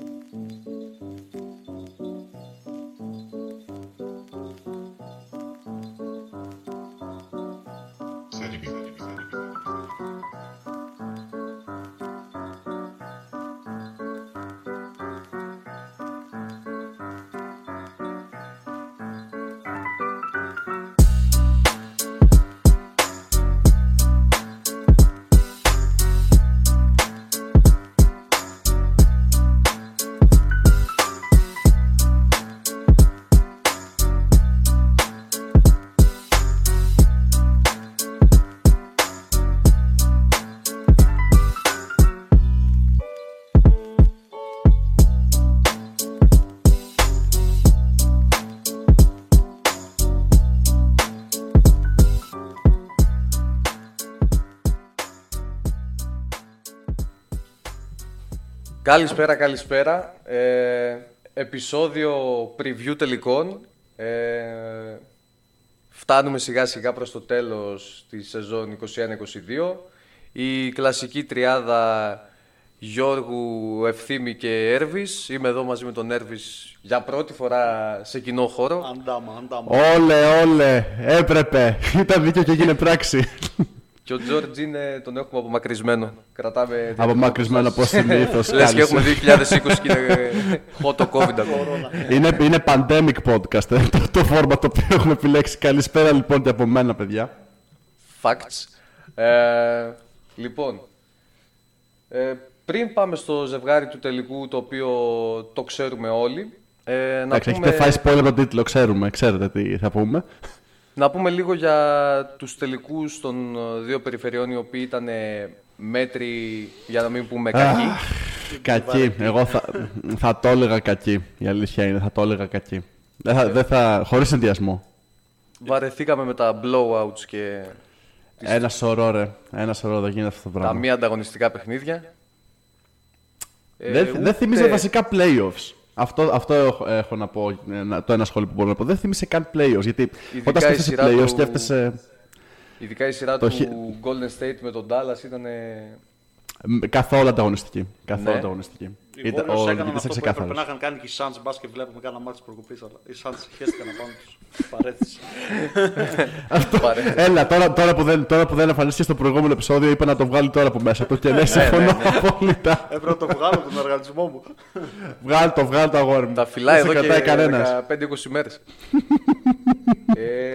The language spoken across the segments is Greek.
Música Καλησπέρα, καλησπέρα. Ε, επεισόδιο preview τελικών. Ε, φτάνουμε σιγά σιγά προς το τέλος της σεζόν 21-22. Η κλασική τριάδα Γιώργου, Ευθύμη και Έρβης. Είμαι εδώ μαζί με τον Έρβης για πρώτη φορά σε κοινό χώρο. Αντάμα, αντάμα. Όλε, όλε, έπρεπε. Ήταν δίκαιο και έγινε πράξη. Και ο Τζόρτζ είναι, τον έχουμε απομακρυσμένο. Κρατάμε. Απομακρυσμένο πώ συνήθως. Λες και έχουμε 2020 και είναι hot το COVID ακόμα. είναι, είναι pandemic podcast, ε, το, το φόρμα το οποίο έχουμε επιλέξει. Καλησπέρα λοιπόν και από μένα, παιδιά. Facts. Ε, λοιπόν, ε, πριν πάμε στο ζευγάρι του τελικού, το οποίο το ξέρουμε όλοι. Ε, να Εντάξει, πούμε... έχετε φάει spoiler τον τίτλο, ξέρουμε, ξέρετε τι θα πούμε. Να πούμε λίγο για τους τελικούς των ε, δύο περιφερειών οι οποίοι ήταν ε, μέτροι για να μην πούμε κακοί. Κακή. Εγώ θα, θα το έλεγα κακή. Η αλήθεια είναι, θα το έλεγα κακή. Δεν θα, δεν θα, χωρίς ενδιασμό. Βαρεθήκαμε με τα blowouts και Ένα σωρό ρε. Ένα σωρό δεν γίνεται αυτό το τα πράγμα. μη ανταγωνιστικά παιχνίδια. Ε, Δεν, ούτε- δεν θυμίζει βασικά playoffs. Αυτό, αυτό έχω, έχω να πω, ε, να- το ένα σχόλιο που μπορώ να πω. Δεν θυμίζει καν playoffs. Γιατί Ειδικά όταν η σκέφτεσαι σειρά playoffs, του- σκέφτεσαι. Ειδικά η σειρά Το του χι- Golden State με τον Dallas ήταν. μ, Καθόλου ανταγωνιστική. Καθόλου Ναι. ανταγωνιστική. Οι Ήταν- Warriors ο έκαναν νικητής αυτό ήταν που έπρεπε να ξεκάθαρος. είχαν κάνει και οι Suns μπάσκετ βλέπουμε κάνα μάτι της προκοπής αλλά οι Suns χέστηκαν απάνω τους. Παρέθεση. Παρέ- Έλα, τώρα, τώρα, που δεν, τώρα που δεν εμφανίστηκε στο προηγούμενο επεισόδιο, είπα να το βγάλει τώρα από μέσα του και ναι, συμφωνώ απόλυτα. Έπρεπε να το βγάλω τον οργανισμό μου. Βγάλ το, βγάλ το αγόρι μου. Τα φυλάει Δεν σε εδώ και κρατάει κανένας. 15-20 μέρες. ε,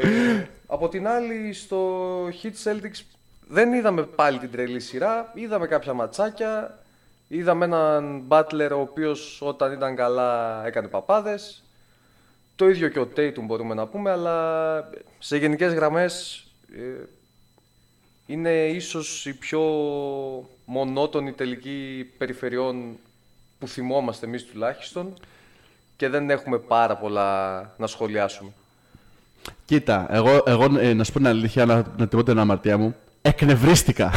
από την άλλη, στο Heat Celtics δεν είδαμε πάλι την τρελή σειρά. Είδαμε κάποια ματσάκια. Είδαμε έναν Butler ο οποίος όταν ήταν καλά έκανε παπάδες. Το ίδιο και ο Tatum μπορούμε να πούμε, αλλά σε γενικές γραμμές ε, είναι ίσως η πιο μονότονη τελική περιφερειών που θυμόμαστε εμείς τουλάχιστον και δεν έχουμε πάρα πολλά να σχολιάσουμε. Κοίτα, εγώ, εγώ ε, να σου πω την αλήθεια, να, να την πω την αμαρτία μου. Εκνευρίστηκα.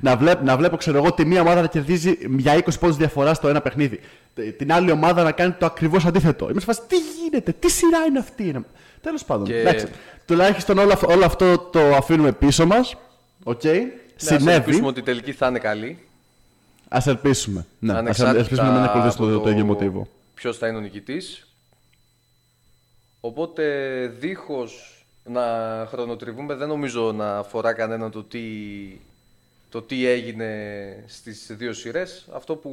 να, βλέπ, να βλέπω, ξέρω εγώ, τη μία ομάδα να κερδίζει για 20 πόντους διαφορά στο ένα παιχνίδι. Τε- Την άλλη ομάδα να κάνει το ακριβώς αντίθετο. Είμαι σε φάση, τι γίνεται, τι σειρά είναι αυτή. Τέλος πάντων. Και- Εντάξει, τουλάχιστον όλο, αυτό- όλο αυτό το αφήνουμε πίσω μας. Οκ. Ναι, ας Συνέβη. ελπίσουμε ότι η τελική θα είναι καλή. Α ελπίσουμε. Ναι, ας ανεξάρτητα ελπίσουμε να μην ακολουθήσει από το, το ίδιο μοτίβο. Ποιος θα είναι ο νικητής. Οπότε δίχως να χρονοτριβούμε δεν νομίζω να αφορά κανένα το τι, το τι έγινε στις δύο σειρές. Αυτό που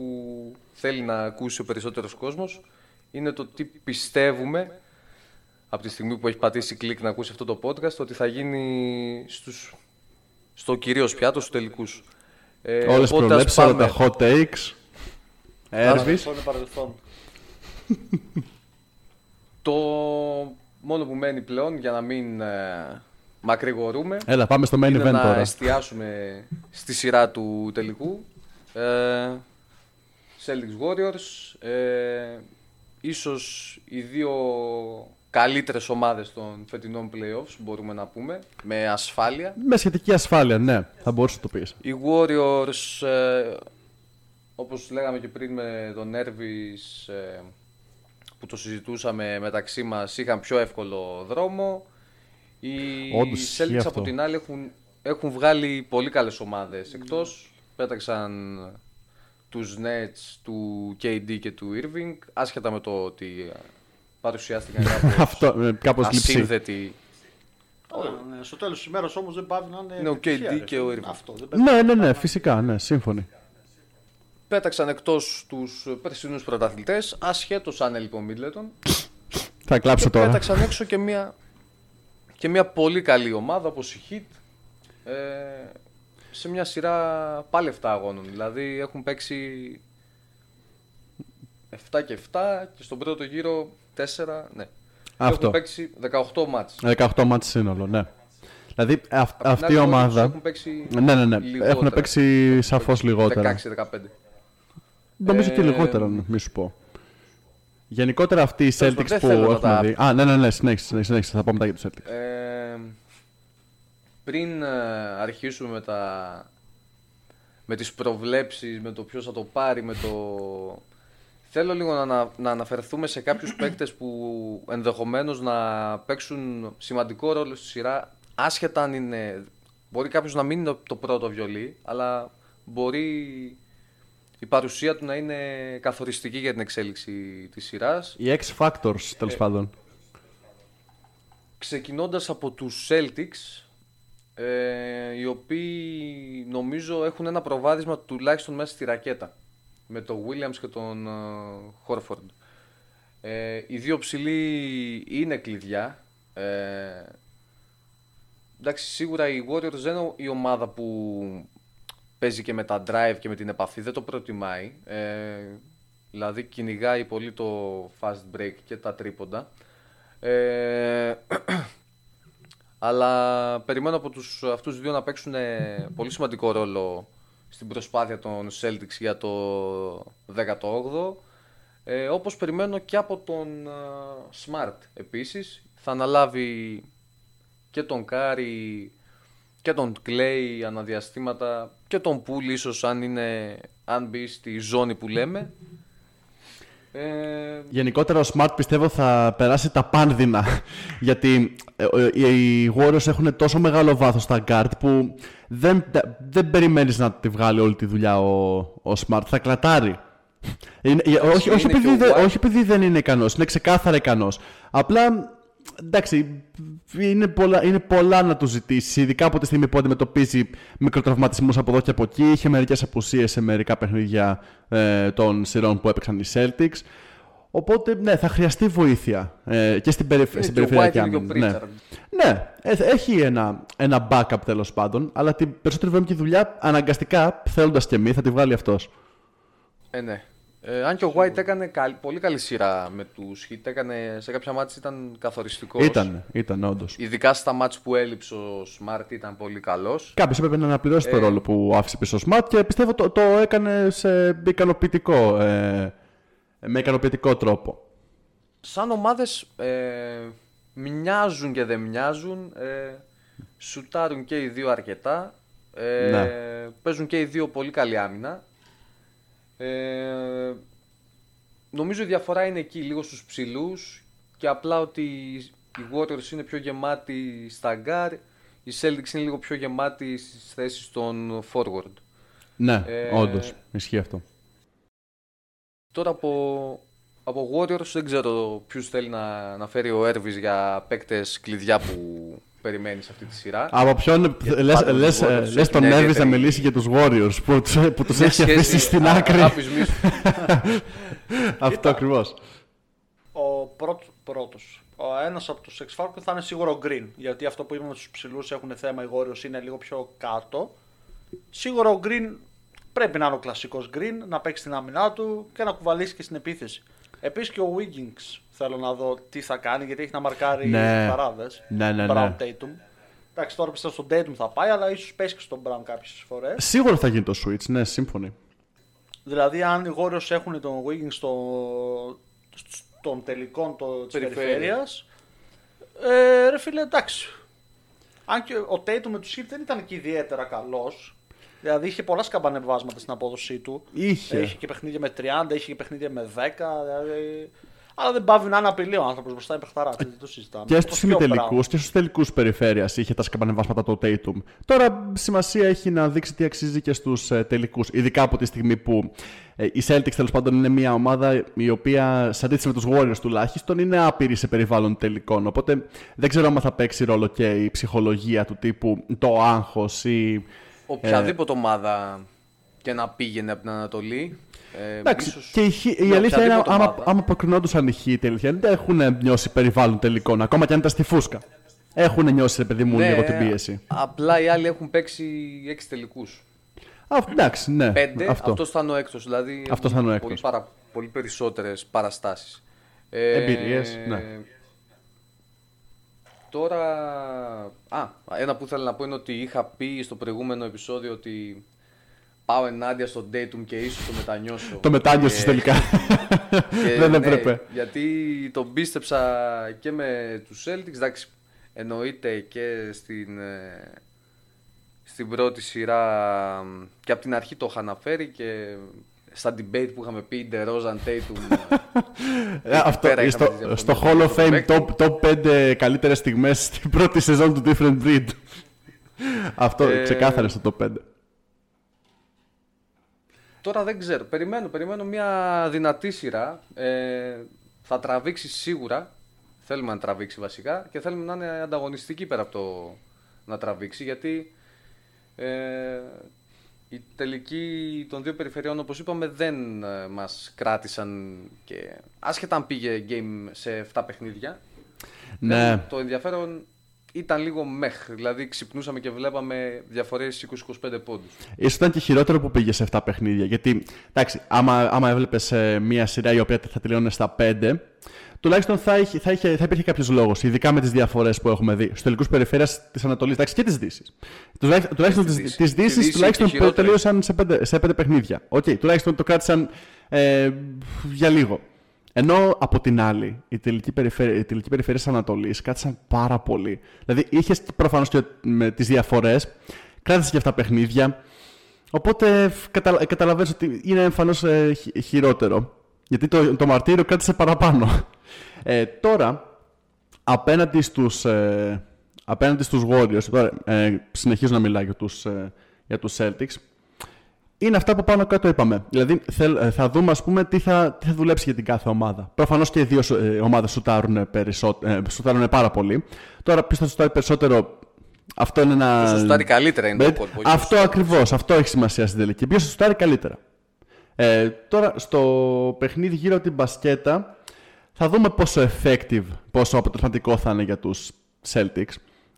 θέλει να ακούσει ο περισσότερος κόσμος είναι το τι πιστεύουμε από τη στιγμή που έχει πατήσει κλικ να ακούσει αυτό το podcast ότι θα γίνει στους, στο κυρίως πιάτο στους τελικούς. Ε, Όλες τι οπότε ας προβλέψει, όλα πάμε- τα hot takes. Έρβης. Παρελθόν είναι παρελθόν. Το μόνο που μένει πλέον για να μην ε, μακρηγορούμε Έλα, πάμε στο main είναι event να τώρα. εστιάσουμε στη σειρά του τελικού. Ε, Celtics Warriors. Ε, ίσως οι δύο καλύτερες ομάδες των φετινών playoffs μπορούμε να πούμε με ασφάλεια. Με σχετική ασφάλεια, ναι, θα μπορούσες να το πεις. Οι Warriors, ε, όπως λέγαμε και πριν με τον Nervis ε, που το συζητούσαμε μεταξύ μας, είχαν πιο εύκολο δρόμο. Οι Όντως, ισχύει Celtics αυτό. από την άλλη έχουν, έχουν βγάλει πολύ καλές ομάδες εκτός. Πέταξαν τους Nets, του KD και του Irving, άσχετα με το ότι ε, παρουσιάστηκαν κάπως Αυτό, ε, κάπως λειψή. ασύνδετοι. Ναι, στο τέλος της ημέρας όμως δεν πάβει να είναι. Είναι ο επιτυχία, KD ρε και ο φίλε. Irving. Αυτό δεν παίζει. Ναι, ναι, ναι, φυσικά, ναι, σύμφωνοι. Πέταξαν εκτός τους περσινούς πρωταθλητές, ασχέτως αν έλειπε ο Μίτλετον. Θα κλάψω Και τώρα. πέταξαν έξω και μια, και μια πολύ καλή ομάδα όπως η Heat ε, σε μια σειρά πάλι 7 αγώνων. Δηλαδή έχουν παίξει 7 και 7 και στον πρώτο γύρο 4. Ναι. Αυτό. Έχουν παίξει 18 μάτς. 18 μάτς σύνολο, ναι. Δηλαδή αυ- Απ' την αυτή άλλη, η οι Warriors ομάδα. Έχουν παίξει Ναι, ναι, ναι. λιγότερα. Έχουν παίξει σαφώς λιγότερα. 16-15. Νομίζω και Ε, λιγότερα, να μη σου πω. Γενικότερα αυτοί οι Τέλος Celtics πάντων, δεν που θέλω να έχουμε τα- δει. Α, ναι, ναι, ναι, συνέχισε, συνέχισε, συνέχισε, θα πω μετά για τους Celtics. Ε, πριν ε, αρχίσουμε με τα με τις προβλέψεις, με το ποιος θα το πάρει, με το... Θέλω λίγο να, ανα- να αναφερθούμε σε κάποιους παίκτες που ενδεχομένως να παίξουν σημαντικό ρόλο στη σειρά, άσχετα αν είναι... Μπορεί κάποιος να μην είναι το πρώτο βιολί, αλλά μπορεί η παρουσία του να είναι καθοριστική για την εξέλιξη της σειράς. Οι X Factors, τέλος Ε, πάντων. Ξεκινώντας από τους Celtics, ε, οι οποίοι νομίζω έχουν ένα προβάδισμα τουλάχιστον μέσα στη ρακέτα με τον Williams και τον Χόρφορντ. Ε, οι δύο ψηλοί είναι κλειδιά. Ε, εντάξει, σίγουρα οι Warriors δεν είναι η ομάδα που παίζει και με τα drive και με την επαφή, δεν το προτιμάει. Ε, δηλαδή κυνηγάει πολύ το fast break και τα τρίποντα. Ε, αλλά περιμένω από τους, αυτούς τους δύο να παίξουν ε, πολύ σημαντικό ρόλο στην προσπάθεια των Celtics για το 18ο. Ε, όπως περιμένω και από τον ε, Smart επίσης. Θα αναλάβει και τον Κάρι και τον Klay ανά διαστήματα και τον Poole ίσως αν, είναι, αν μπει στη ζώνη που λέμε. Ε, Γενικότερα ο Smart πιστεύω θα περάσει τα πάνδεινα. Γιατί ε, ε, οι Warriors έχουν τόσο μεγάλο βάθος στα guard που δεν, δεν περιμένεις να τη βγάλει όλη τη δουλειά ο, ο Smart. Θα κλατάρει. Είναι, ε, όχι, όχι, είναι και επειδή, ο δεν- White. όχι επειδή δεν είναι ικανός, είναι ξεκάθαρα ικανός. Απλά εντάξει, είναι πολλά, είναι πολλά να του ζητήσεις, ειδικά από τη στιγμή που αντιμετωπίζει μικροτραυματισμού από εδώ και από εκεί. Είχε μερικές απουσίες σε μερικά παιχνίδια ε, των σειρών που έπαιξαν οι Celtics. Οπότε, ναι, θα χρειαστεί βοήθεια ε, και στην, περιφ... είναι στην και ο περιφερειακή White είναι και ο άμυνα. Ναι. Pritchard. ναι, ε, έχει ένα, ένα backup τέλος πάντων, αλλά την περισσότερη βρωμική δουλειά αναγκαστικά, θέλοντας και εμείς, θα τη βγάλει αυτός. Ε, ναι. Ε, αν και ο White έκανε καλ- πολύ καλή σειρά με τους Heat, έκανε, σε κάποια μάτς ήταν καθοριστικός. Ήταν, ήταν όντως. Ειδικά στα μάτς που έλειψε ο Smart ήταν πολύ καλός. Κάποιος έπρεπε να αναπληρώσει Ε. το ρόλο που άφησε πίσω ο Smart και πιστεύω το, το έκανε σε ικανοποιητικό, ε, με ικανοποιητικό τρόπο. Σαν ομάδες ε, μοιάζουν και δεν μοιάζουν, ε, σουτάρουν και οι δύο αρκετά, ε, Ναι. παίζουν και οι δύο πολύ καλή άμυνα. Ε, νομίζω η διαφορά είναι εκεί, λίγο στους ψηλούς και απλά ότι οι Warriors είναι πιο γεμάτοι στα γκάρ, οι Celtics είναι λίγο πιο γεμάτοι στις θέσεις των forward. Ναι, Ε, όντως. Ισχύει αυτό. Τώρα από, από Warriors δεν ξέρω ποιους θέλει να, να φέρει ο Έρβης για παίκτες κλειδιά που περιμένεις σε αυτή τη σειρά. Από ποιον λες, πάντα λες, τους Warriors λες έχει τον μια Εύης να ιδιαίτερη- μιλήσει για τους Warriors που, τους- που τους Μια έχει αφήσει σχέση στην α- άκρη. αγάπης μίσου. Αυτό ακριβώς. Ο πρώτος, πρώτος. Ο ένας από τους X Factor θα είναι σίγουρα ο Green. Γιατί αυτό που είπαμε στους ψηλούς έχουν θέμα οι Warriors είναι λίγο πιο κάτω. Σίγουρα ο Green πρέπει να είναι ο κλασικός Green, να παίξει την άμυνά του και να κουβαλήσει και στην επίθεση. Επίσης και ο Wiggins θέλω να δω τι θα κάνει γιατί έχει να μαρκάρει Ναι. παράδες. Ναι, ναι, Brown ναι. Tatum. Εντάξει, τώρα πιστεύω στον Tatum θα πάει, αλλά ίσως πέσει και στον Brown κάποιες φορές. Σίγουρα θα γίνει το switch, ναι, σύμφωνοι. Δηλαδή, αν οι Warriors έχουν τον Wiggins στο, στον τελικών το, της Περιφέρεια. περιφέρειας, ε, ρε φίλε, εντάξει. Αν και ο Tatum με τους Heat δεν ήταν και ιδιαίτερα καλός. Δηλαδή είχε πολλά σκαμπανεβάσματα στην απόδοσή του. Είχε. Είχε και παιχνίδια με 30, είχε και παιχνίδια με 10. Δηλαδή... Αλλά δεν πάβει να είναι απειλή ο άνθρωπος μπροστά η παιχταρά. Δεν το συζητάμε. Και Όπως στους και ο ημιτελικού Brown. και στους τελικούς περιφέρειας είχε τα σκαμπανεβάσματα το Tatum. Τώρα σημασία έχει να δείξει τι αξίζει και στους ε, τελικούς. Ειδικά από τη στιγμή που ε, οι Celtics τέλος πάντων είναι μια ομάδα η οποία, σε αντίθεση με τους Warriors τουλάχιστον, είναι άπειρη σε περιβάλλον τελικών. Οπότε δεν ξέρω αν θα παίξει ρόλο και η ψυχολογία του τύπου το άγχος ή. Οποιαδήποτε ομάδα και να πήγαινε από την Ανατολή. Ε, Εντάξει, ίσως και η, χ- η με αλήθεια είναι οποιαδήποτε άμα, ομάδα. άμα προκρινόντουσαν οι Heat τελικά δεν έχουν νιώσει περιβάλλον τελικών, ακόμα και αν ήταν στη φούσκα. Έχουν νιώσει, ρε παιδί μου, Ναι, λίγο την πίεση. Απλά οι άλλοι έχουν παίξει έξι τελικούς. Α, εντάξει, ναι. Πέντε, αυτό. αυτός θα είναι ο έκτος. Δηλαδή Αυτός θα είναι ο έχουν έκτος. Πολύ, παρα, πολύ περισσότερες παραστάσεις. Εμπειρίες, ναι. Τώρα. Α, ένα που ήθελα να πω είναι ότι είχα πει στο προηγούμενο επεισόδιο ότι πάω ενάντια στον Dayton και ίσως το μετανιώσω. Το μετάνιωσες Και- τελικά. και Δεν ναι, έπρεπε. Γιατί τον πίστεψα και με τους Celtics, εντάξει, εννοείται και στην, ε, στην πρώτη σειρά μ, και από την αρχή το είχα αναφέρει και στα debate που είχαμε πει DeRozan Tatum Ε, αυτό, πέρα είχαμε στο, τις στο διαφωνίες Hall of με Fame τον top, top 5 καλύτερες στιγμές στην πρώτη σεζόν του Different Breed. Αυτό Ε, ξεκάθαρες στο top 5. Τώρα δεν ξέρω. Περιμένω, περιμένω μια δυνατή σειρά. Ε, θα τραβήξει σίγουρα. Θέλουμε να τραβήξει βασικά και θέλουμε να είναι ανταγωνιστική πέρα από το να τραβήξει γιατί ε, οι τελικοί των δύο περιφερειών όπως είπαμε δεν ε, μας κράτησαν και άσχετα αν πήγε game σε 7 παιχνίδια Ναι. ε, το ενδιαφέρον ήταν λίγο μεχ δηλαδή ξυπνούσαμε και βλέπαμε διαφορές 20-25 πόντους Ίσως ήταν και χειρότερο που πήγε σε 7 παιχνίδια. Γιατί, εντάξει, άμα, άμα έβλεπες μια σειρά η οποία θα τελειώνει στα 5, τουλάχιστον θα, είχε, θα, είχε, θα υπήρχε κάποιος λόγος, ειδικά με τις διαφορές που έχουμε δει στους τελικούς περιφέρειας της Ανατολής εντάξει, και της Δύσης. Τουλάχιστον Στη τι Δύση. Στη Δύση Δύση τουλάχιστον και χειρότερη. τελείωσαν σε 5, σε πέντε παιχνίδια. Οκ, τουλάχιστον το κράτησαν ε, για λίγο. Ενώ από την άλλη, η τελική περιφέρεια, η τελική περιφέρεια της Ανατολής κράτησαν πάρα πολύ. Δηλαδή, είχες προφανώς και με τις διαφορές, κράτησες και αυτά τα παιχνίδια. Οπότε κατα, καταλαβαίνεις ότι είναι εμφανώς ε, χει- χειρότερο. Γιατί το, το μαρτύριο κράτησε παραπάνω. Ε, τώρα, απέναντι στους, ε, απέναντι στους Warriors, τώρα ε, συνεχίζω να μιλάω για τους, ε, για τους Celtics, είναι αυτά που πάνω κάτω είπαμε. Δηλαδή θέλ- ε, θα δούμε ας πούμε τι θα, τι θα δουλέψει για την κάθε ομάδα. Προφανώς και οι δύο σου- ε, ομάδες σουτάρουν, περισσό, ε, σουτάρουν πάρα πολύ. Τώρα ποιος θα σουτάρει περισσότερο, αυτό είναι ένα... Το σουτάρει καλύτερα είναι το Bet- κόλπο, όχι Αυτό το ακριβώς, αυτό έχει σημασία στην τελική. Ποιος θα σουτάρει καλύτερα. Ε, τώρα στο παιχνίδι γύρω από την μπασκέτα θα δούμε πόσο effective, πόσο αποτελεσματικό θα είναι για τους Celtics.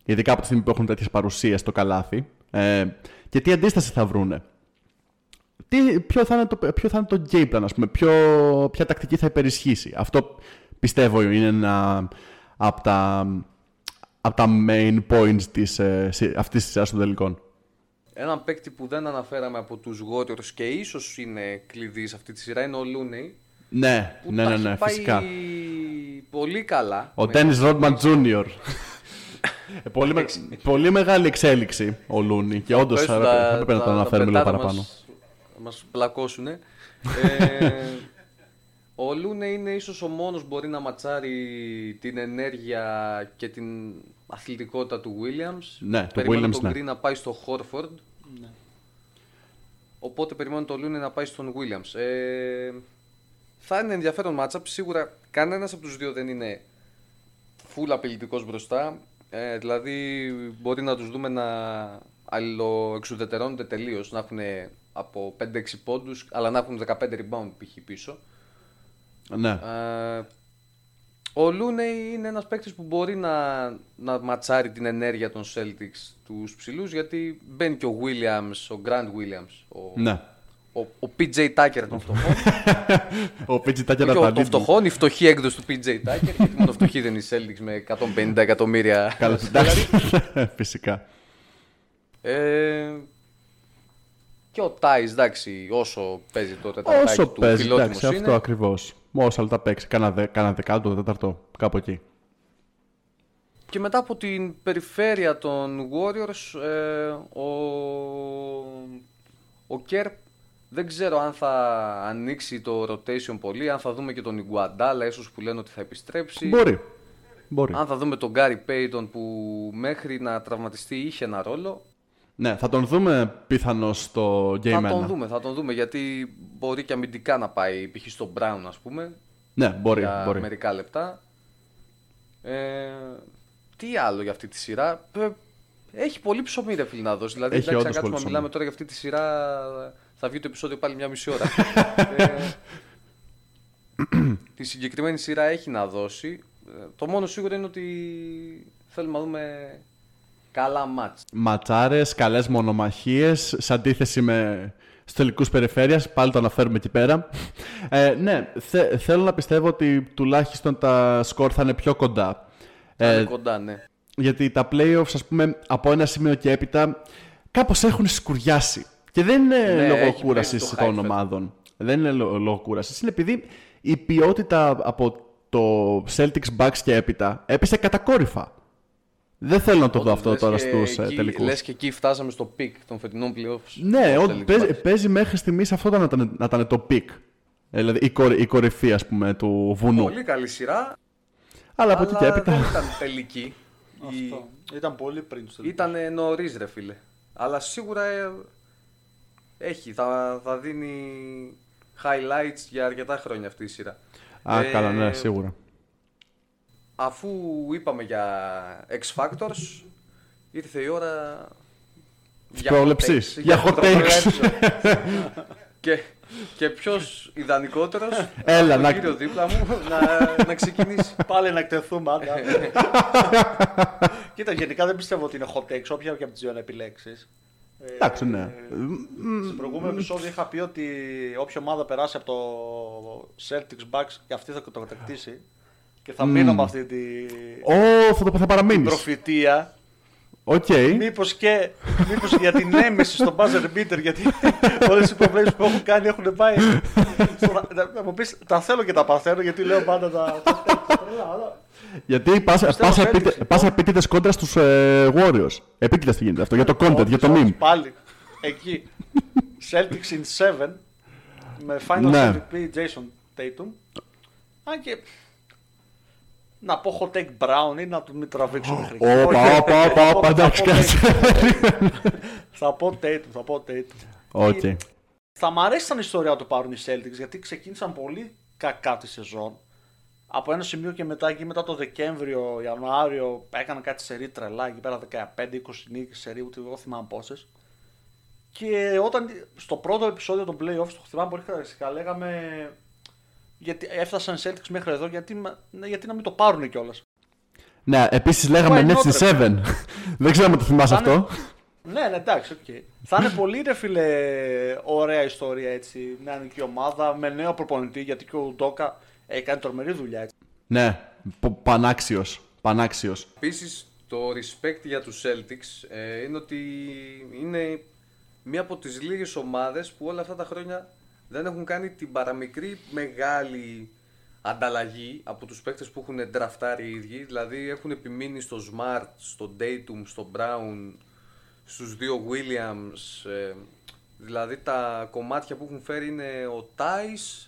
Ειδικά από τη στιγμή που έχουν τέτοιες παρουσίες στο καλάθι. Ε, και τι αντίσταση θα βρούνε. Τι, ποιο, θα είναι το, ποιο θα είναι το game plan, ας πούμε, ποιο, ποια τακτική θα υπερισχύσει. Αυτό πιστεύω είναι ένα από τα, από τα main points της, ε, συ- αυτής της σειράς των τελικών. Έναν παίκτη που δεν αναφέραμε από τους Warriors και ίσως είναι κλειδί σε αυτή τη σειρά είναι ο Looney. Ναι, Που ναι, τα ναι, έχει ναι, πάει φυσικά. πολύ καλά. Ο Με- Dennis Rodman Jr. Ε, πολύ, με- πολύ μεγάλη εξέλιξη ο Λούνι και όντως Πες θα, του έπρεπε- τα- θα έπρεπε να τα- τον τα αναφέρουμε λίγο πετάτα παραπάνω. Μας, μας πλακώσουνε. ε, ο Λούνε είναι ίσως ο μόνος που μπορεί να ματσάρει την ενέργεια και την αθλητικότητα του Williams. Ναι, του Περιμένω Williams, τον ναι. Green να πάει στο Horford. Οπότε περιμένω τον Λούνε να πάει στον Williams. Ε, θα είναι ενδιαφέρον matchup. Σίγουρα κανένας από τους δύο δεν είναι full απειλητικός μπροστά. Ε, δηλαδή μπορεί να τους δούμε να αλληλοεξουδετερώνονται τελείως, να έχουν από 5-6 πόντους, αλλά να έχουν 15 rebound π.χ. πίσω. Ναι. Ε, ο Λούνεϊ είναι ένας παίκτης που μπορεί να, να ματσάρει την ενέργεια των Celtics τους ψηλούς, γιατί μπαίνει και ο Williams, ο Grant Williams, ο, ναι. ο, ο PJ Tucker των φτωχών. Ο Πίτζι Τάκερ και να ο, τα των λείπει. φτωχών, η φτωχή έκδοση του PJ Tucker, γιατί μόνο φτωχοί δεν είναι οι Celtics με 150 εκατομμύρια. Καλά, εντάξει. Φυσικά. Ε, και ο Τάις, εντάξει, όσο παίζει το τεταρτάκι Όσο του, παίζει, φιλότιμος εντάξει, είναι. αυτό ακριβώ. Όσα λεπτά παίξει, κάνα, δε, κάνα δεκάτο, τέταρτο, κάπου εκεί. Και μετά από την περιφέρεια των Warriors, ε, ο, ο Κέρ Δεν ξέρω αν θα ανοίξει το rotation πολύ, αν θα δούμε και τον Iguadala, ίσως που λένε ότι θα επιστρέψει. Μπορεί. Μπορεί. Αν θα δούμε τον Gary Payton που μέχρι να τραυματιστεί είχε ένα ρόλο. Ναι, θα τον δούμε πιθανώς στο Game 1. Θα τον δούμε, θα τον δούμε γιατί μπορεί και αμυντικά να πάει π.χ. στον Brown ας πούμε Ναι, μπορεί. για μπορεί. μερικά λεπτά. Ε, τι άλλο για αυτή τη σειρά; Ε, Έχει πολύ ψωμί ρε φίλε να δώσει. Δηλαδή Έχει εντάξει, αν όντως κάτσουμε πολύ να μιλάμε τώρα για αυτή τη σειρά θα βγει το επεισόδιο πάλι μια μισή ώρα. ε, τη συγκεκριμένη σειρά έχει να δώσει. Ε, Το μόνο σίγουρο είναι ότι θέλουμε να δούμε καλά μάτς. Ματσάρες, καλές μονομαχίες, σε αντίθεση με στου τελικού περιφέρειας. Πάλι το αναφέρουμε εκεί πέρα. Ε, ναι, θε- θέλω να πιστεύω ότι τουλάχιστον τα σκορ θα είναι πιο κοντά. Θα είναι Ε, κοντά, ναι. γιατί τα playoffs, ας πούμε, από ένα σημείο και έπειτα, κάπως έχουν σκουριάσει. Και δεν είναι Ναι, λόγω έχει κούρασης πέσει το των hype ομάδων. Δεν είναι λο- λόγω κούρασης. Είναι επειδή η ποιότητα από το Celtics Bucks και έπειτα έπεσε κατακόρυφα. Δεν θέλω να το δω αυτό Λες τώρα και στους ε, εκεί- τελικούς. Λες και εκεί φτάσαμε στο peak των φετινών playoffs. Ναι, στους ό, Celtics παίζει, Bucks. παίζει μέχρι στιγμής αυτό να ήταν, να ήταν το peak. Ε, Δηλαδή η, κορυ- η κορυφή, ας πούμε, του βουνού. Πολύ καλή σειρά. Αλλά από εκεί και αλλά έπειτα... δεν ήταν τελική. Η- Αυτό. Ήταν πολύ πριν στο Ήταν νωρίς, ρε φίλε. Αλλά σίγουρα ε, έχει. Θα, θα δίνει highlights για αρκετά χρόνια αυτή η σειρά. Α, Ε, καλά, ναι, σίγουρα. Αφού είπαμε για X Factors, ήρθε η ώρα. για πρόβλεψης. hot takes. Για hot takes. και, και ποιος ιδανικότερος Έλα, τον να- κύριο δίπλα μου να, να ξεκινήσει. Πάλι να εκτεθούμε, άντα. Κοίτα, γενικά δεν πιστεύω ότι είναι hot takes, όποια και από τις δύο να επιλέξεις. Εντάξει, ναι. Στο προηγούμενο επεισόδιο είχα πει ότι όποια ομάδα περάσει από το Celtics Bucks και αυτή θα το κατακτήσει. Και θα μείνω με αυτή την Ω, θα το θα παραμείνεις. προφητεία. Οκ. Μήπως και μήπως για την έμεση στον buzzer beater, γιατί όλες οι προβλέψεις που έχω κάνει έχουν πάει. στο- να- Να μου πεις, τα θέλω και τα παθαίνω, γιατί λέω πάντα τα. Τρελά, αλλά- Γιατί πας, Πιστεύω πας, Celtics, επίτε, λοιπόν. πας επίτηδες κόντρα στους ε, Warriors. Επίτηδες τι γίνεται αυτό, για το content, Όχι, για το όχι, meme. Πάλι. Εκεί. Celtics in 7 με final Ναι. MVP Jason Tatum. Αν και. Να πω hot take Brown ή να του μην τραβήξω μέχρι εκεί. Όπα, Όχι, όπα, θα όπα, πω- όπα, θα εντάξει, πω κάτσε. Tatum. Θα πω Tatum, θα πω Tatum. Οκ. Θα μ' αρέσει σαν ιστορία να το πάρουν οι Celtics γιατί ξεκίνησαν πολύ κακά τη σεζόν. Από ένα σημείο και μετά, εκεί μετά το Δεκέμβριο, Ιανουάριο, έκαναν κάτι σερί τρελά. Εκεί πέρα 15-20 νίκες σερί, ούτε εγώ θυμάμαι πόσες. Και όταν στο πρώτο επεισόδιο των playoffs, το θυμάμαι πολύ χαρακτηριστικά, λέγαμε. Γιατί έφτασαν οι Celtics μέχρι εδώ, γιατί, μα- ναι, γιατί να μην το πάρουν κιόλας. Ναι, επίσης λέγαμε Why Nets not, in 7. Δεν ξέρω αν το θυμάσαι Θα είναι- αυτό. Ναι, ναι, εντάξει, οκ. Θα είναι πολύ ρε φίλε ωραία ιστορία έτσι. Μια νεανική ομάδα με νέο προπονητή γιατί και ο Udoka έκανε τρομερή δουλειά έτσι. Ναι, πο- πανάξιος. Πανάξιος. Επίσης, το respect για τους Celtics ε, είναι ότι είναι μία από τις λίγες ομάδες που όλα αυτά τα χρόνια δεν έχουν κάνει την παραμικρή μεγάλη ανταλλαγή από τους παίκτες που έχουν ντραφτάρει οι ίδιοι. Δηλαδή έχουν επιμείνει στο Smart, στο Datum, στο Brown, στους δύο Williams. ε, δηλαδή τα κομμάτια που έχουν φέρει είναι ο Tice,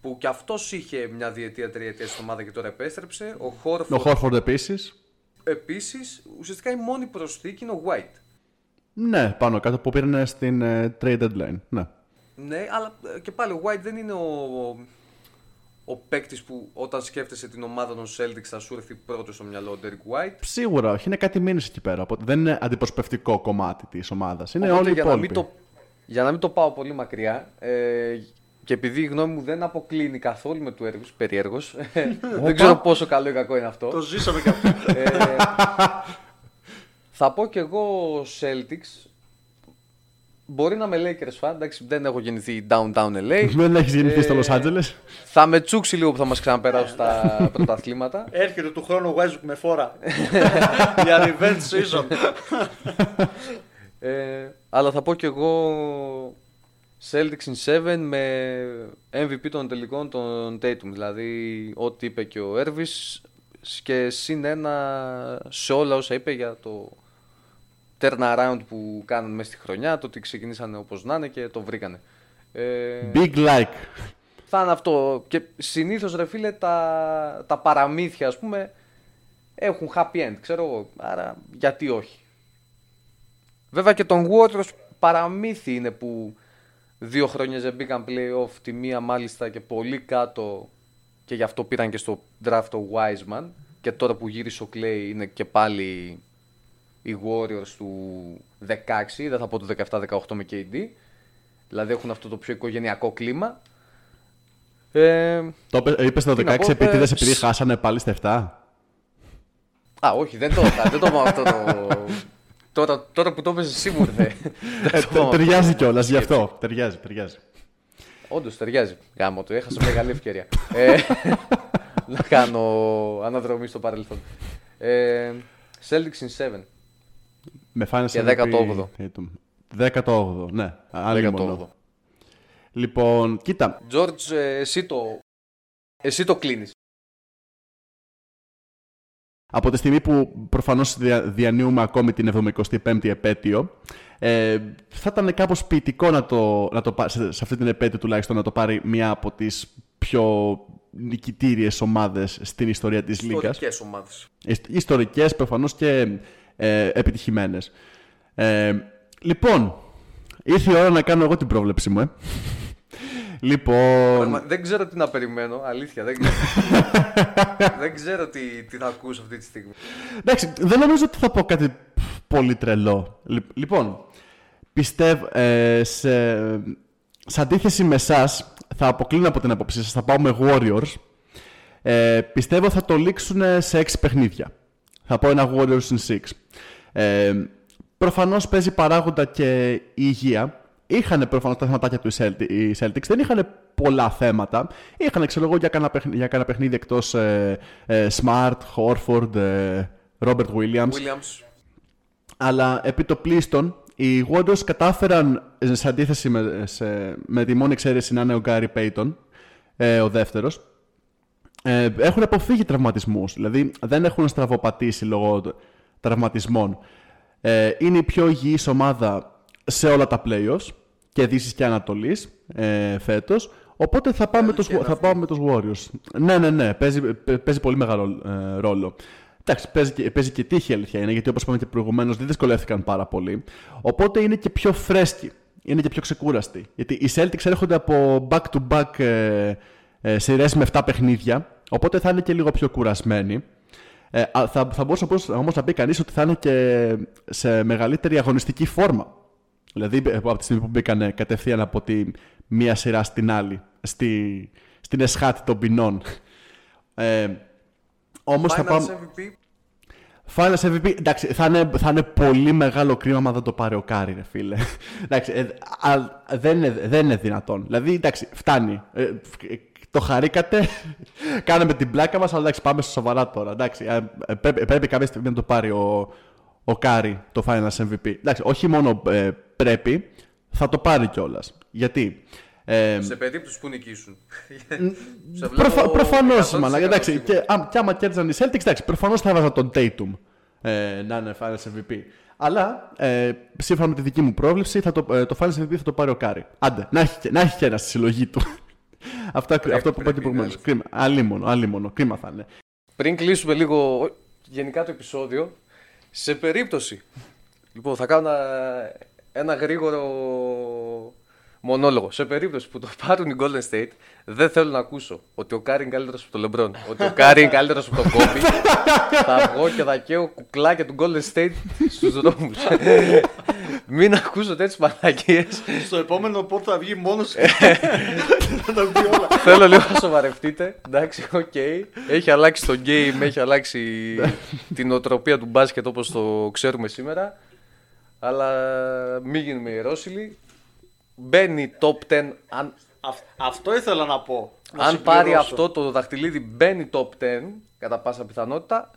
που κι αυτός είχε μια διετία, τριετία στην ομάδα και τώρα επέστρεψε. Ο Ο Horford Χόρφορντ επίσης. Επίσης, ουσιαστικά η μόνη προσθήκη είναι ο White. Ναι, πάνω κάτω που πήραν στην ε, trade deadline. Ναι. Ναι, αλλά ε, και πάλι ο White δεν είναι ο, ο παίκτης που όταν σκέφτεσαι την ομάδα των Celtics θα σου έρθει πρώτος στο μυαλό ο Derek White. Σίγουρα όχι, είναι κάτι μήνες εκεί πέρα. Οπότε δεν είναι αντιπροσωπευτικό κομμάτι της ομάδας. Είναι Οπότε, όλοι οι για, να μην υπόλοιποι. το, για να μην το πάω πολύ μακριά ε, και επειδή η γνώμη μου δεν αποκλίνει καθόλου με του έργους, περίεργος, δεν ξέρω πόσο καλό ή κακό είναι αυτό. Το ζήσαμε και αυτό. Ε, θα πω κι εγώ Celtics. Μπορεί να με Lakers fan, εντάξει δεν έχω γεννηθεί downtown LA. Δεν έχεις γεννηθεί Ε, στο Los Angeles. Θα με τσούξει λίγο που θα μας ξαναπεράσουν στα πρωταθλήματα. Έρχεται του χρόνου ο Westbrook με φόρα. Για revenge season. Ε, αλλά θα πω κι εγώ Celtics in 7 με MVP των τελικών των Tatum. Δηλαδή ό,τι είπε και ο Έρβης και συν ένα σε όλα όσα είπε για το turnaround που κάνουν μέσα στη χρονιά, το ότι ξεκινήσανε όπως να είναι και το βρήκανε. Ε, Big like. θα είναι αυτό. Και συνήθως ρε φίλε τα, τα παραμύθια ας πούμε έχουν happy end, ξέρω εγώ. Άρα γιατί όχι; Βέβαια και τον Warriors παραμύθι είναι που δύο χρόνια δεν μπήκαν playoff, τη μία μάλιστα και πολύ κάτω και γι' αυτό πήραν και στο draft ο Wiseman και τώρα που γύρισε ο Clay είναι και πάλι οι Warriors του 16, δεν θα πω του 17-18 με KD. Δηλαδή έχουν αυτό το πιο οικογενειακό κλίμα. Ε, Το είπες το Τι να 16 πω, επίτηδε ε, επειδή χάσανε πάλι στα 7. Α, όχι, δεν το είπα. δεν το είπα αυτό το. Τώρα, τώρα που το είπες εσύ μου ήρθε. Ε, τε- ταιριάζει κιόλας γι' αυτό. Ταιριάζει, ταιριάζει. Όντως ταιριάζει. Γάμο το, έχασα μεγάλη ευκαιρία. ε, να κάνω αναδρομή στο παρελθόν. Ε, Celtics in 7. Με Finals Και MVP 18ο. Tatum. 18ο, ναι. Άλλη 18ο. μόνο. Λοιπόν, κοίτα. George, ε, εσύ το, εσύ το κλείνεις. Από τη στιγμή που προφανώς δια, διανύουμε ακόμη την 75η επέτειο, ε, θα ήταν κάπως ποιητικό να το, να το, πά- σε, σε αυτή την επέτειο τουλάχιστον να το πάρει μια από τις πιο νικητήριες ομάδες στην ιστορία της Λίγκας. Ιστορικές ομάδες. Ιστ- Ιστορικές προφανώς και ε, επιτυχημένες. Ε, λοιπόν, ήρθε η ώρα να κάνω εγώ την πρόβλεψη μου, ε. λοιπόν, Πράγμα- Δεν ξέρω τι να περιμένω, αλήθεια. Δεν ξέρω, δεν ξέρω τι, τι θα ακούσω αυτή τη στιγμή. Εντάξει, δεν νομίζω ότι θα πω κάτι πολύ τρελό. Λι- Λοιπόν, πιστεύω, ε, σε, σε αντίθεση με εσάς, θα αποκλίνω από την απόψη σας, θα πάω με Warriors. Ε, πιστεύω θα το λήξουν σε 6 παιχνίδια. Θα πω ένα Warriors in 6. Ε, προφανώς παίζει παράγοντα και η υγεία. Είχαν προφανώς τα θεματάκια του οι Celti- οι Celtics, δεν είχαν πολλά θέματα. Είχαν, ξέρω εγώ, για κανένα παιχνίδι, για κανένα παιχνίδι εκτός ε, ε, Smart, Horford, ε, Robert Williams. Williams. Αλλά επί το πλήστον, οι Warriors κατάφεραν, ε, σε αντίθεση με, σε- με τη μόνη εξαίρεση να είναι ο Γκάρι Πέιτον, ε, ο δεύτερος, ε, έχουν αποφύγει τραυματισμούς. Δηλαδή δεν έχουν στραβοπατήσει λόγω т- τραυματισμών. Ε, είναι η πιο υγιής ομάδα σε όλα τα playoffs και Δύσης και Ανατολής ε, φέτος. Οπότε θα πάμε, τους, θα πάμε με τους Warriors. Ναι, ναι, ναι. Παίζει, παι- παίζει πολύ μεγάλο ε, ρόλο. Εντάξει, παίζει και, παίζει και τύχη η αλήθεια είναι, γιατί όπως είπαμε και προηγουμένως δεν δυσκολεύτηκαν πάρα πολύ. Οπότε είναι και πιο φρέσκοι. Είναι και πιο ξεκούραστοι. Γιατί οι Celtics έρχονται από back-to-back ε, ε, σειρές με 7 παιχνίδια. Οπότε θα είναι και λίγο πιο κουρασμένοι. Ε, α, θα, θα μπορούσε όμως- όμως να πει κανείς ότι θα είναι και σε μεγαλύτερη αγωνιστική φόρμα. Δηλαδή ε, από τη στιγμή που μπήκανε κατευθείαν από τη μία σειρά στην άλλη, στη, στην εσχάτη των ποινών. Ε, όμως θα Finals πάμε... MVP. Finals MVP, εντάξει, θα είναι, θα είναι πολύ μεγάλο κρίμα αν δεν το πάρει ο Κάρι, ρε φίλε. εντάξει, ε, α, δεν, είναι, δεν είναι δυνατόν. Δηλαδή, εντάξει, φτάνει. Ε, ε, το χαρήκατε, κάναμε την πλάκα μας, αλλά εντάξει, πάμε στο σοβαρά τώρα. Εντάξει, ε, ε, πρέπει, πρέπει κάποια στιγμή να το πάρει ο, ο Κάρι το Finals MVP. Εντάξει, όχι μόνο ε, πρέπει, θα το πάρει κιόλας. Γιατί. Ε, Σε περίπτωση που νικήσουν. Σε Προφα, βλέπω Προφανώς, 100% μαλάκα. Εντάξει, σίγουρο. και, α, και άμα κέρδιζαν οι Celtics, εντάξει, προφανώς θα έβαζα τον Tatum ε, να είναι Finals MVP. Αλλά ε, σύμφωνα με τη δική μου πρόβλεψη, θα το, ε, το Finals MVP θα το πάρει ο Κάρι. Άντε, να έχει, και- να έχει και ένα στη συλλογή του. Αυτό, αυτό που είπα και πρέπει, προηγουμένως. ναι. Κρίμα. Αλίμονο, αλίμονο. Κρίμα θα είναι. Πριν κλείσουμε λίγο ο- γενικά το επεισόδιο, σε περίπτωση. Λοιπόν, θα κάνω ένα, ένα γρήγορο μονόλογο. Σε περίπτωση που το πάρουν οι Golden State, δεν θέλω να ακούσω ότι ο Κάρι είναι καλύτερος από τον Λεμπρόν. ότι ο Κάρι είναι καλύτερος από τον Κόμπι. θα βγω και θα καίω κουκλάκια του Golden State στους δρόμους. Μην ακούσω τέτοιες μαλακίες. Στο επόμενο podcast θα βγει μόνος θα τα πει όλα. Θέλω λίγο να σοβαρευτείτε. Εντάξει, οκ. Έχει αλλάξει το game, έχει αλλάξει την νοοτροπία του μπάσκετ όπως το ξέρουμε σήμερα. Αλλά μην γίνουμε ιερόσυλοι. Μπαίνει top 10. Αν, Αυ- αυτό ήθελα να πω. Να αν πάρει συμπληρώσω. αυτό το δαχτυλίδι, μπαίνει top 10 κατά πάσα πιθανότητα.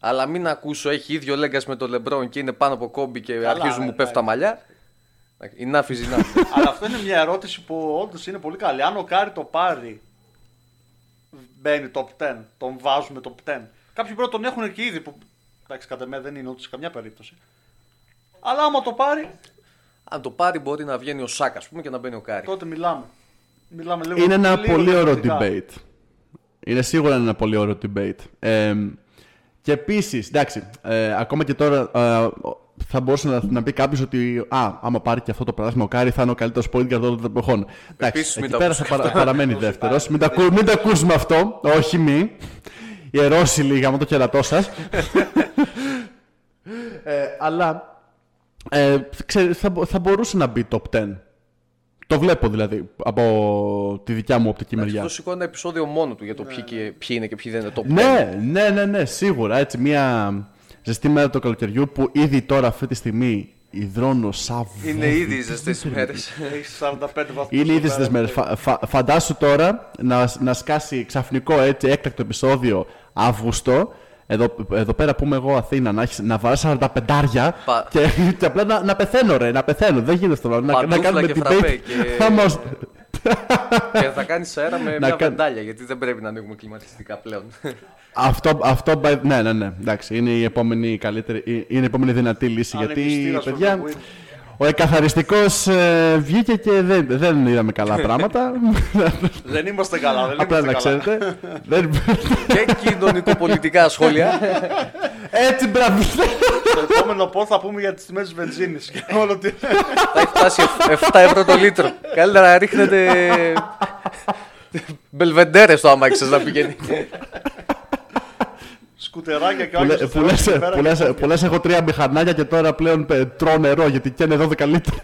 Αλλά μην ακούσω, έχει ίδιο legacy με το Λεμπρόν και είναι πάνω από Κόμπι και Καλά, αρχίζουν ναι, μου πέφτουν τα μαλλιά. Enough is enough. Αλλά αυτό είναι μια ερώτηση που όντως είναι πολύ καλή. Αν ο Κάρι το πάρει, μπαίνει top 10, τον βάζουμε top 10. Κάποιοι πρώτα τον έχουν και ήδη που. Εντάξει, κατά μένα δεν είναι ούτε σε καμιά περίπτωση. Αλλά άμα το πάρει, Αν το πάρει, μπορεί να βγαίνει ο Σάκα, ας πούμε, και να μπαίνει ο Κάρι. τότε μιλάμε. Μιλάμε λίγο Είναι ένα λίγο πολύ ωραίο διαφορετικά. debate. Είναι σίγουρα ένα πολύ ωραίο debate. Ε, και επίσης, εντάξει, ε, ακόμα και τώρα ε, θα μπορούσε να, να πει κάποιος ότι α, άμα πάρει και αυτό το πρωτάθλημα ο Κάρι θα είναι ο καλύτερος point guard όλων των εποχών. Εντάξει, Επίσης, μην εκεί το πέρα θα ακούς παρα, παραμένει δεύτερος. Μην, το ακού- μην το ακούσουμε αυτό. Όχι μη. Ιερόσιλοι γάμο το κερατό σας. ε, αλλά ε, ξέρεις, θα, μπο- θα μπορούσε να μπει top 10. Το βλέπω δηλαδή από τη δικιά μου οπτική μεριά. Αυτό σηκώνει ένα επεισόδιο μόνο του για το ποιοι, και- ποιοι είναι και ποιοι δεν είναι top 10. Ναι, ναι, ναι, ναι, σίγουρα. Έτσι, μια ζεστή μέρα του καλοκαιριού που ήδη τώρα αυτή τη στιγμή υδρώνω σαν Είναι βόδι. ήδη ζεστές ημέρε. Έχει 45 βαθμούς. Είναι ήδη στο στις μέρες. Φα, φα- φαντάσου τώρα να, να σκάσει ξαφνικό έτσι έκτακτο επεισόδιο Αύγουστο. Εδώ, εδώ πέρα που είμαι εγώ Αθήνα να, έχεις, να βάλω 45 Πα- και, και απλά να, να πεθαίνω ρε, να πεθαίνω. Δεν γίνεται αυτό. Να, να Παντούφλα κάνουμε και debate. φραπέ και- Άμα ως- και θα κάνεις αέρα με μια κα- βεντάλια γιατί δεν πρέπει να ανοίγουμε κλιματιστικά πλέον. Αυτό, αυτό, by- ναι, ναι, ναι. Εντάξει, είναι η επόμενη καλύτερη, είναι η επόμενη δυνατή λύση. γιατί, Ανεμιστήρας παιδιά, for the win. Ο εκαθαριστικός ε, βγήκε και δεν, δεν είδαμε καλά πράγματα. Δεν είμαστε καλά, δεν Απλά είμαστε να καλά. ξέρετε. δεν... και κοινωνικοπολιτικά σχόλια. Έτσι, μπράβο. Στο επόμενο pod θα πούμε για τις τιμές της βενζίνης και όλο τι... θα έχει φτάσει 7 ευρώ το λίτρο. Καλύτερα να ρίχνετε μπελβεντέρες στο αμάξι σας να πηγαίνει. Σκουτεράκια και Που λέ- άλλες που λες- που λες- που λες, έχω τρία μηχανάκια και τώρα πλέον ε, τρώω νερό γιατί καίνε 12 λίτρα.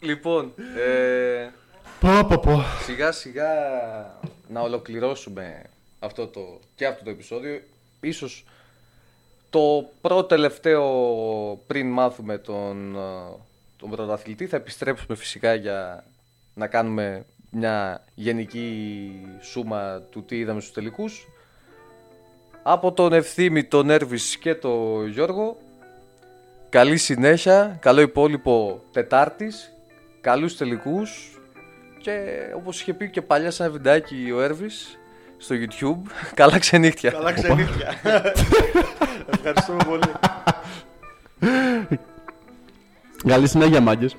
λοιπόν, ε, πω, πω, πω. σιγά σιγά να ολοκληρώσουμε αυτό το, και αυτό το επεισόδιο. Ίσως το πρώτο τελευταίο πριν μάθουμε τον, ε, τον πρωταθλητή θα επιστρέψουμε φυσικά για να κάνουμε μια γενική σούμα του τι είδαμε στους τελικούς. Από τον Ευθύμη, τον Έρβης και τον Γιώργο Καλή συνέχεια, καλό υπόλοιπο Τετάρτης, καλούς τελικούς και όπως είχε πει και παλιά σε ένα βιντεάκι ο Έρβης στο YouTube, καλά ξενύχτια. Καλά ξενύχια. Ευχαριστούμε πολύ. Καλή συνέχεια, μάγκες.